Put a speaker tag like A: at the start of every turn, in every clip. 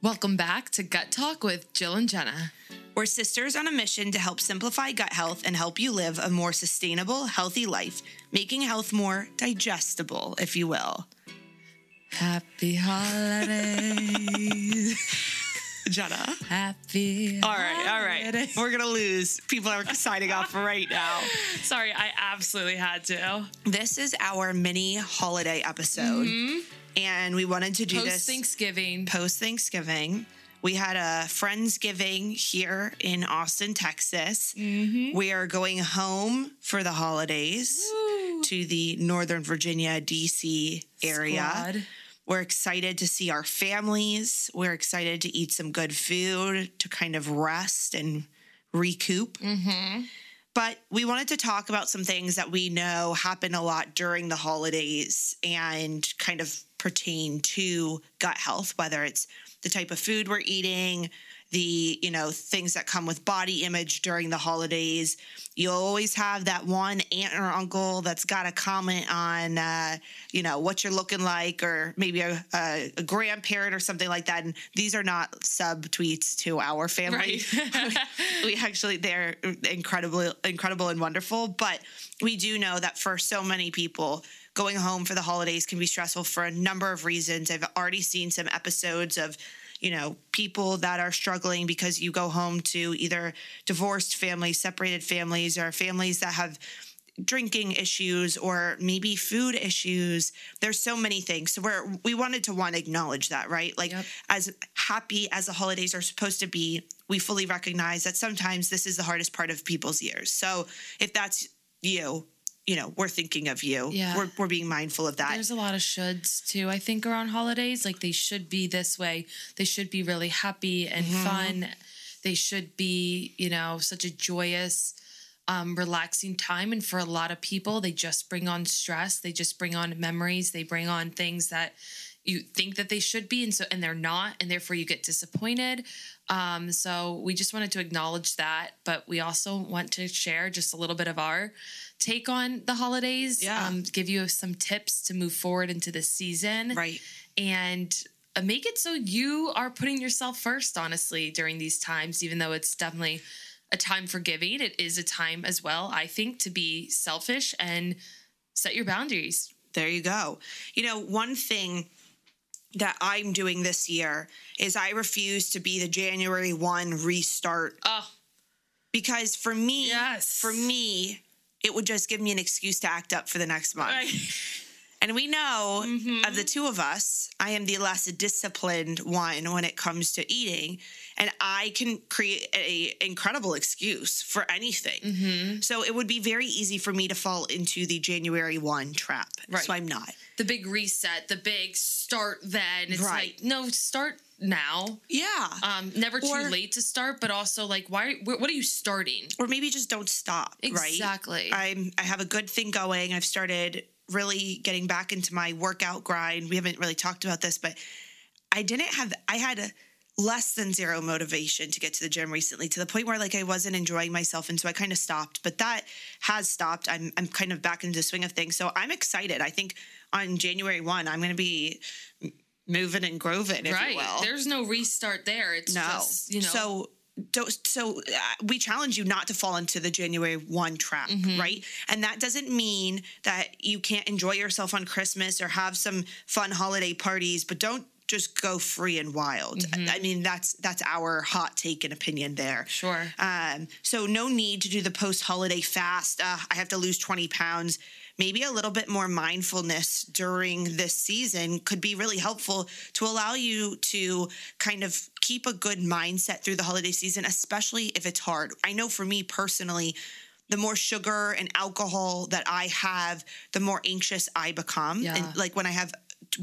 A: Welcome back to Gut Talk with Jill and Jenna.
B: We're sisters on a mission to help simplify gut health and help you live a more sustainable, healthy life, making health more digestible, if you will.
A: Happy holidays.
B: Jenna.
A: Happy.
B: All right, all right. We're going to lose. People are signing off right now.
A: Sorry, I absolutely had to.
B: This is our mini holiday episode. Mm-hmm. And we wanted to do
A: Post
B: this
A: Thanksgiving.
B: post Thanksgiving. We had a Friendsgiving here in Austin, Texas. Mm-hmm. We are going home for the holidays
A: Woo.
B: to the Northern Virginia, DC area.
A: Squad.
B: We're excited to see our families. We're excited to eat some good food, to kind of rest and recoup. Mm-hmm. But we wanted to talk about some things that we know happen a lot during the holidays and kind of pertain to gut health, whether it's the type of food we're eating, the, you know, things that come with body image during the holidays. You'll always have that one aunt or uncle that's got a comment on, uh, you know, what you're looking like, or maybe a, a, a grandparent or something like that. And these are not sub tweets to our family.
A: Right.
B: we actually they're incredible incredible and wonderful but we do know that for so many people going home for the holidays can be stressful for a number of reasons i've already seen some episodes of you know people that are struggling because you go home to either divorced families separated families or families that have drinking issues or maybe food issues. There's so many things. So we're we wanted to one acknowledge that right? Like
A: Yep.
B: as happy as the holidays are supposed to be we fully recognize that sometimes this is the hardest part of people's years. So if that's you you know we're thinking of you
A: Yeah.
B: we're, we're being mindful of that
A: There's a lot of shoulds too, I think, around holidays. Like they should be this way. They should be really happy and fun. They should be, you know, such a joyous, um, relaxing time. And for a lot of people, they just bring on stress. They just bring on memories. They bring on things that you think that they should be and so and they're not and therefore you get disappointed. Um so we just wanted to acknowledge that but we also want to share just a little bit of our take on the holidays
B: Yeah.
A: um give you some tips to move forward into the season.
B: Right.
A: And uh, make it so you are putting yourself first honestly during these times even though it's definitely a time for giving. It is a time as well i think to be selfish and set your boundaries.
B: There you go. You know, one thing that I'm doing this year is I refuse to be the January 1 restart
A: oh
B: because for me,
A: Yes.
B: for me, it would just give me an excuse to act up for the next month. And we know of the two of us, I am the less disciplined one when it comes to eating, and I can create an incredible excuse for anything. So it would be very easy for me to fall into the January 1 trap.
A: Right.
B: So I'm not.
A: the big reset, the big start then. It's
B: Right.
A: like, no, start now.
B: Yeah.
A: Um, never too
B: Or-
A: late to start, but also like, why? What are you starting?
B: or maybe just don't stop, right?
A: Exactly.
B: I'm I have a good thing going. I've started really getting back into my workout grind. We haven't really talked about this, but I didn't have I had a less than zero motivation to get to the gym recently to the point where like I wasn't enjoying myself and so I kind of stopped. But that has stopped. I'm I'm kind of back into the swing of things. So I'm excited. I think on January 1, I'm going to be moving and groving if
A: right.
B: you will.
A: There's no restart there. It's
B: No.
A: just, you know.
B: So so uh, we challenge you not to fall into the January 1 trap,
A: Mm-hmm.
B: right? And that doesn't mean that you can't enjoy yourself on Christmas or have some fun holiday parties, but don't just go free and wild.
A: Mm-hmm.
B: I mean, that's that's our hot take and opinion there.
A: Sure.
B: Um, so no need to do the post holiday fast. Uh, I have to lose 20 pounds. Maybe a little bit more mindfulness during this season could be really helpful to allow you to kind of keep a good mindset through the holiday season, especially if it's hard. I know for me personally, the more sugar and alcohol that I have, the more anxious I become.
A: Yeah.
B: And like when I have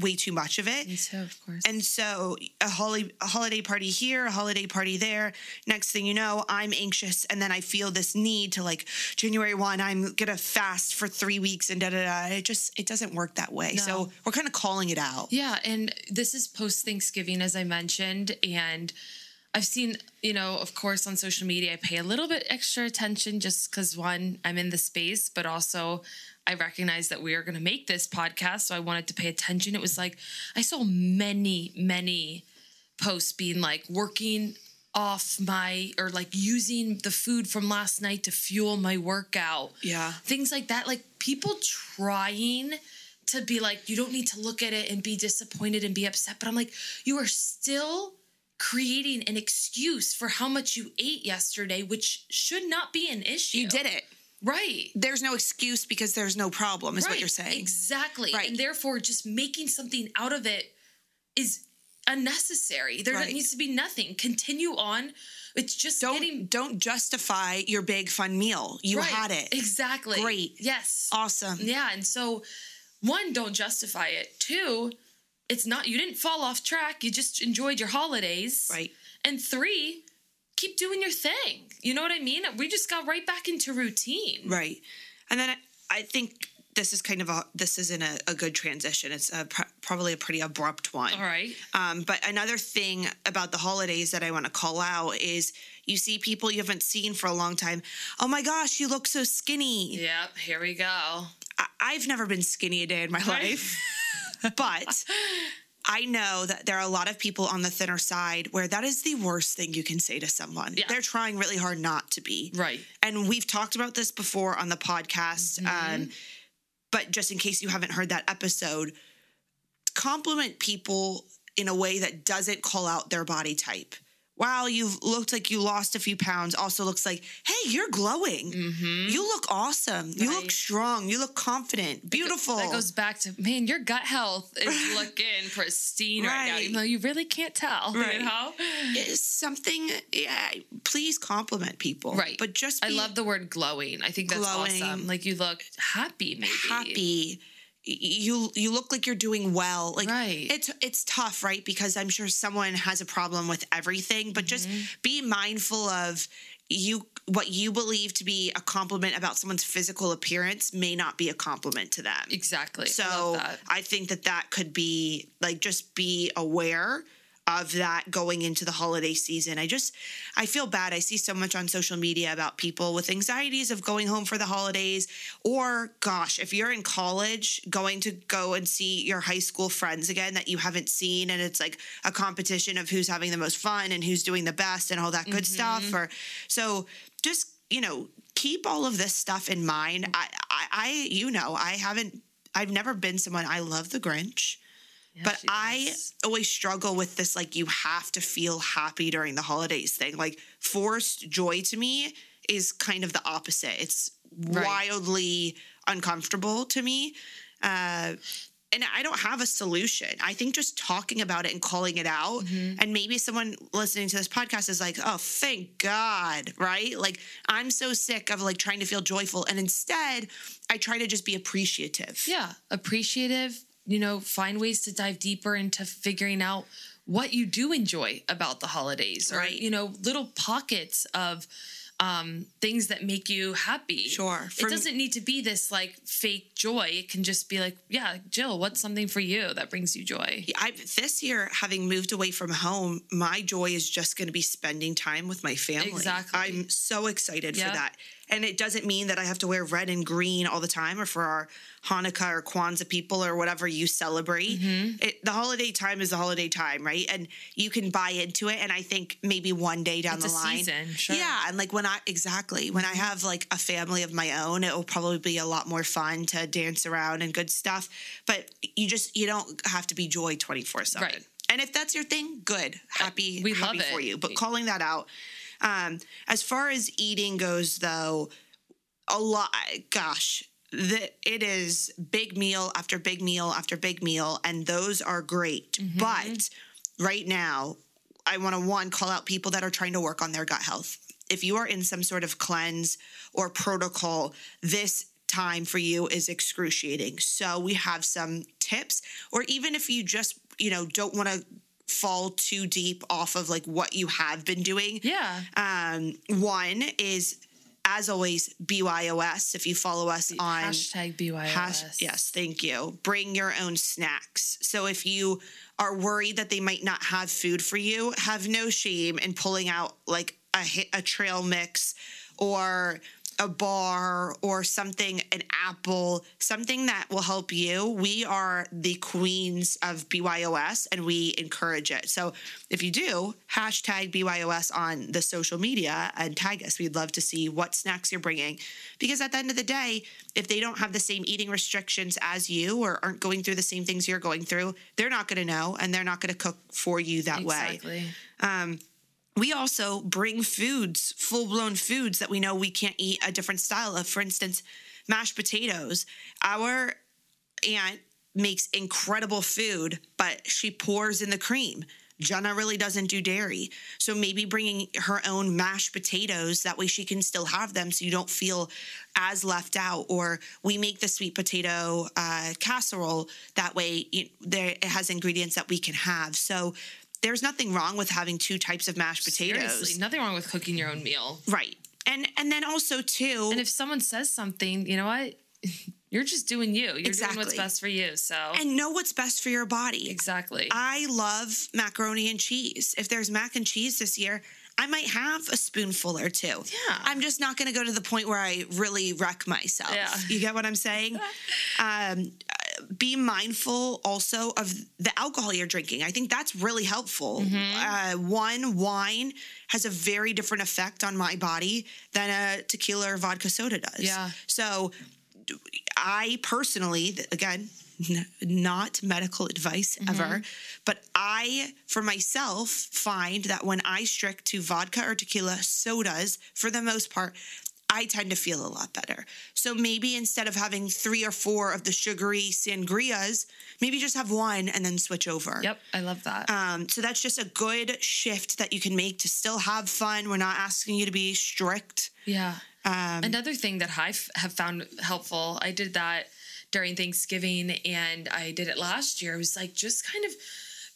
B: way too much of it.
A: Me too, of course.
B: And so a holiday a holiday party here, a holiday party there. Next thing you know, I'm anxious, and then I feel this need to like January one. I'm gonna fast for three weeks, and da da da. It just it doesn't work that way. So we're kind of calling it out.
A: Yeah, and this is post Thanksgiving, as I mentioned, and I've seen, you know, of course, on social media, I pay a little bit extra attention just because one, I'm in the space, but also I recognize that we are going to make this podcast, so I wanted to pay attention. It was like I saw many, many posts being like working off my or like using the food from last night to fuel my workout.
B: Yeah.
A: Things like that. Like people trying to be like, you don't need to look at it and be disappointed and be upset. But I'm like, you are still creating an excuse for how much you ate yesterday, which should not be an issue.
B: You did it.
A: Right.
B: There's no excuse because there's no problem, is what you're saying.
A: Exactly.
B: Right.
A: And therefore, just making something out of it is unnecessary. There
B: Right.
A: needs to be nothing. Continue on. It's just
B: Don't
A: getting
B: don't justify your big fun meal. You
A: right.
B: had it.
A: Exactly.
B: Great.
A: Yes.
B: Awesome.
A: Yeah. And so, one, don't justify it. Two, it's not, you didn't fall off track. You just enjoyed your holidays.
B: Right.
A: And three, keep doing your thing. You know what I mean? We just got right back into routine.
B: Right. And then I, I think this is kind of a this isn't a, a good transition. It's a, pr- probably a pretty abrupt one.
A: All right.
B: Um, but another thing about the holidays that I want to call out is you see people you haven't seen for a long time. Oh my gosh, you look so skinny.
A: Yep. Here we go.
B: I, I've never been skinny a day in my
A: Right.
B: life, but I know that there are a lot of people on the thinner side where that is the worst thing you can say to someone.
A: Yeah.
B: They're trying really hard not to be.
A: Right.
B: And we've talked about this before on the podcast. Um, but just in case you haven't heard that episode, compliment people in a way that doesn't call out their body type. Wow, you've looked like you lost a few pounds. Also looks like, hey, you're glowing. Mm-hmm. You look awesome. You look strong. You look confident. Beautiful.
A: That goes back to man, your gut health is looking pristine right, now,
B: Right.
A: even though you really can't tell.
B: Right.
A: You know?
B: It's something. Yeah, please compliment people.
A: Right.
B: But just
A: I love the word glowing. I think that's
B: Glowing.
A: awesome. Like you look happy, maybe.
B: happy you you look like you're doing well like
A: Right.
B: it's it's tough right because i'm sure someone has a problem with everything but just
A: Mm-hmm.
B: be mindful of you what you believe to be a compliment about someone's physical appearance may not be a compliment to them
A: Exactly.
B: So
A: that.
B: I think that that could be like just be aware of that going into the holiday season. I just I feel bad. I see so much on social media about people with anxieties of going home for the holidays or gosh, if you're in college going to go and see your high school friends again that you haven't seen and it's like a competition of who's having the most fun and who's doing the best and all that good stuff mm-hmm. or so just, you know, keep all of this stuff in mind. I I, I you know, I haven't I've never been someone I love the Grinch.
A: Yeah,
B: But I always struggle with this like you have to feel happy during the holidays thing. Like forced joy to me is kind of the opposite. It's
A: Right.
B: wildly uncomfortable to me. Uh and I don't have a solution. I think just talking about it and calling it out,
A: Mm-hmm.
B: and maybe someone listening to this podcast is like, "Oh, thank God!" Right? Like I'm so sick of like trying to feel joyful, and instead, I try to just be appreciative.
A: yeah, appreciative, you know, find ways to dive deeper into figuring out what you do enjoy about the holidays or,
B: Right.
A: you know, little pockets of um, things that make you happy.
B: Sure. For-
A: it doesn't need to be this like fake joy. It can just be like, yeah, Jill, what's something for you that brings you joy?
B: I this year, having moved away from home, my joy is just going to be spending time with my family.
A: Exactly.
B: I'm so excited
A: Yeah.
B: for that. And it doesn't mean that I have to wear red and green all the time, or for our Hanukkah or Kwanzaa people or whatever you celebrate.
A: Mm-hmm.
B: It, the holiday time is the holiday time, right? And you can buy into it. And I think maybe one day down
A: It's
B: the
A: a
B: line,
A: season, sure.
B: yeah. And like when I exactly when I have like a family of my own, it will probably be a lot more fun to dance around and good stuff. But you just you don't have to be joy twenty four seven.
A: Right.
B: And if that's your thing, good, happy,
A: we
B: happy
A: love
B: for you. But calling that out. Um, as far as eating goes, though, a lot. Gosh, the, it is big meal after big meal after big meal, and those are great.
A: Mm-hmm.
B: But right now, I want to one call out people that are trying to work on their gut health. If you are in some sort of cleanse or protocol, this time for you is excruciating. So we have some tips, or even if you just, you know, don't want to fall too deep off of like what you have been doing.
A: Yeah.
B: Um, one is as always BYOS. If you follow us on
A: Hashtag BYOS.
B: Hash- yes, thank you. Bring your own snacks. So if you are worried that they might not have food for you, have no shame in pulling out like a a trail mix or a bar or something, an apple, something that will help you. We are the queens of BYOS and we encourage it. So if you do, hashtag BYOS on the social media and tag us. We'd love to see what snacks you're bringing. Because at the end of the day, if they don't have the same eating restrictions as you or aren't going through the same things you're going through, they're not going to know and they're not going to cook for you that
A: Exactly.
B: way. Um, we also bring foods, full blown foods that we know we can't eat a different style of. For instance, mashed potatoes. Our aunt makes incredible food, but she pours in the cream. Jenna really doesn't do dairy. So maybe bringing her own mashed potatoes, that way she can still have them so you don't feel as left out. Or we make the sweet potato uh, casserole, that way there, it has ingredients that we can have. So there's nothing wrong with having two types of mashed potatoes.
A: Seriously, nothing wrong with cooking your own meal.
B: Right. And and then also too
A: And if someone says something, you know what? You're just doing you. You're doing what's best for you. So
B: and know what's best for your body.
A: exactly.
B: I love macaroni and cheese. If there's mac and cheese this year, I might have a spoonful or two.
A: Yeah.
B: I'm just not going to go to the point where I really wreck myself.
A: Yeah.
B: You get what I'm saying? um, be mindful also of the alcohol you're drinking. I think that's really helpful.
A: Mm-hmm.
B: Uh, one, wine has a very different effect on my body than a tequila or vodka soda does.
A: Yeah.
B: So I personally, again, n- not medical advice
A: Mm-hmm.
B: ever, but I, for myself, find that when I strict to vodka or tequila sodas, for the most part, I tend to feel a lot better. So maybe instead of having three or four of the sugary sangrias, maybe just have one and then switch over.
A: yep, I love that.
B: Um, so that's just a good shift that you can make to still have fun. We're not asking you to be strict.
A: yeah.
B: Um,
A: Another thing that I f- have found helpful, I did that during Thanksgiving and I did it last year. It was like just kind of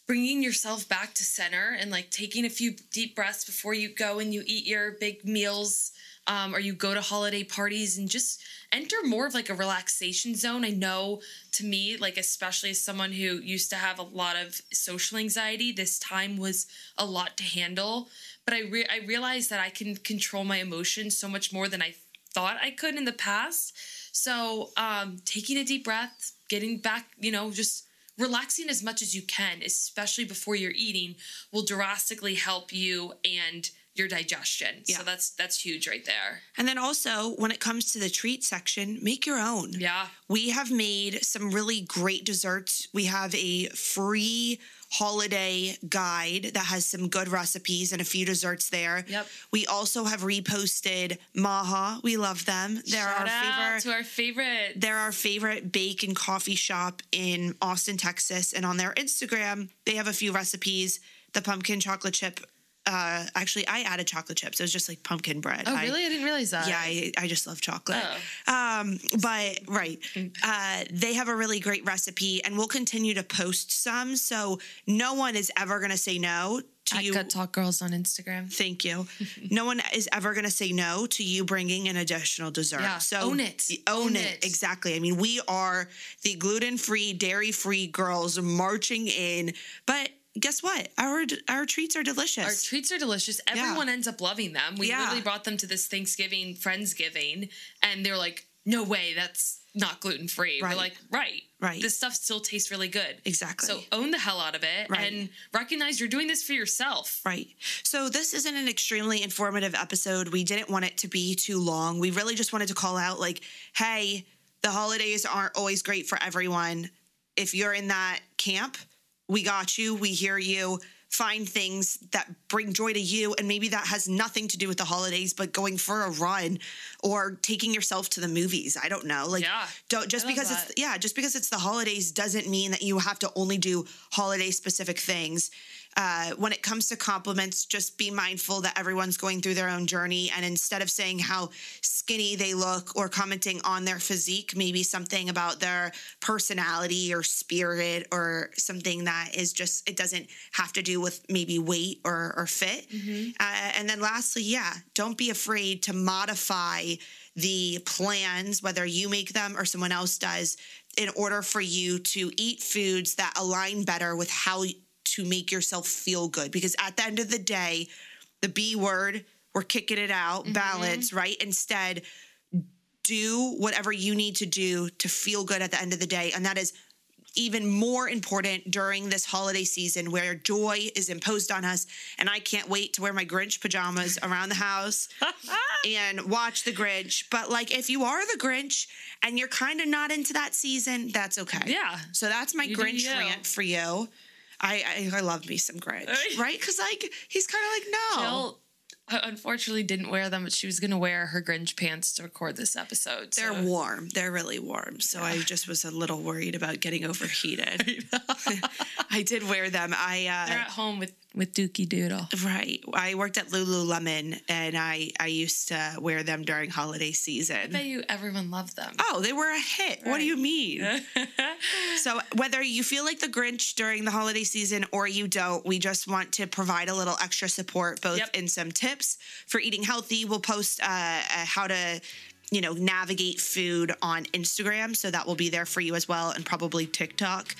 A: bringing yourself back to center and like taking a few deep breaths before you go and you eat your big meals um, or you go to holiday parties and just enter more of like a relaxation zone. I know to me, like especially as someone who used to have a lot of social anxiety, this time was a lot to handle. But I re- I realized that I can control my emotions so much more than I thought I could in the past. So um, taking a deep breath, getting back, you know, just relaxing as much as you can, especially before you're eating, will drastically help you and your digestion.
B: Yeah.
A: So that's that's huge right there.
B: And then also, when it comes to the treat section, make your own.
A: Yeah.
B: We have made some really great desserts. We have a free holiday guide that has some good recipes and a few desserts there.
A: Yep.
B: We also have reposted Maha. We love them. They're
A: Shout
B: our
A: out
B: favorite.
A: to our favorite.
B: They're our favorite bake and coffee shop in Austin, Texas. And on their Instagram, they have a few recipes. The pumpkin chocolate chip. Uh, actually, I added chocolate chips. It was just like pumpkin bread.
A: Oh,
B: I-
A: really? I didn't realize that.
B: yeah, I, I just love chocolate.
A: Oh.
B: Um, but right, uh, they have a really great recipe, and we'll continue to post some. So no one is ever going to say no to
A: At
B: you.
A: Gut Talk Girls on Instagram.
B: Thank you. no one is ever going to say no to you bringing an additional dessert.
A: Yeah,
B: So
A: own it.
B: Own,
A: Own
B: it.
A: it.
B: Exactly. I mean, we are the gluten free, dairy free girls marching in. But guess what? Our our treats are delicious.
A: Our treats are delicious. Everyone ends up loving them. We
B: Yeah.
A: literally brought them to this Thanksgiving Friendsgiving, and they're like, "No way, that's not gluten free."
B: Right.
A: We're like, "Right,
B: Right.
A: This stuff still tastes really good."
B: Exactly.
A: So own the hell out of it
B: Right.
A: and recognize you're doing this for yourself.
B: Right. So this isn't an extremely informative episode. We didn't want it to be too long. We really just wanted to call out like, hey, the holidays aren't always great for everyone. If you're in that camp, we got you. We hear you. Find things that bring joy to you. And maybe that has nothing to do with the holidays, but going for a run or taking yourself to the movies. I don't know. Like,
A: Yeah.
B: don't just because it's yeah, just because it's the holidays doesn't mean that you have to only do holiday specific things. Uh, when it comes to compliments, just be mindful that everyone's going through their own journey. And instead of saying how skinny they look or commenting on their physique, maybe something about their personality or spirit or something that is just, it doesn't have to do with maybe weight or, or fit. Uh, and then lastly, yeah, don't be afraid to modify the plans, whether you make them or someone else does, in order for you to eat foods that align better with how to make yourself feel good. Because at the end of the day, the B word, we're kicking it out, mm-hmm. balance, right? Instead, do whatever you need to do to feel good at the end of the day. And that is even more important during this holiday season where joy is imposed on us. And I can't wait to wear my Grinch pajamas around the house and watch the Grinch. But like, if you are the Grinch and you're kind of not into that season, that's okay.
A: Yeah.
B: So that's my
A: You
B: Grinch rant for you. I, I I love me some Grinch, right? Because like he's kind of like no,
A: Jill unfortunately didn't wear them, but she was going to wear her Grinch pants to record this episode.
B: they're warm. They're really warm. So I just was a little worried about getting overheated. I did wear them. I
A: They're
B: uh,
A: at home with with Dookie Doodle.
B: right. I worked at Lululemon, and I I used to wear them during holiday season.
A: I bet you everyone loved them.
B: Oh, they were a hit. What do you mean? So, whether you feel like the Grinch during the holiday season or you don't, we just want to provide a little extra support, both
A: Yep.
B: in some tips for eating healthy. We'll post uh, uh, how to, you know, navigate food on Instagram. So that will be there for you as well, and probably TikTok.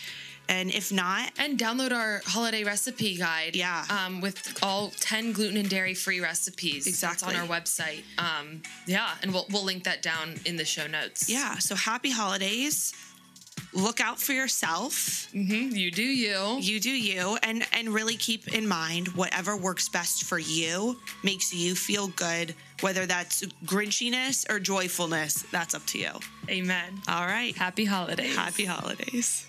B: And if not,
A: And download our holiday recipe guide.
B: Yeah.
A: Um, with all 10 gluten and dairy free recipes. That's
B: Exactly.
A: on our website. Um, yeah. And we'll, we'll link that down in the show notes.
B: yeah. So happy holidays. Look out for yourself.
A: Mhm, You do you.
B: You do you, and and really keep in mind whatever works best for you makes you feel good. Whether that's grinchiness or joyfulness, that's up to you.
A: Amen.
B: All right.
A: Happy holidays.
B: Happy holidays.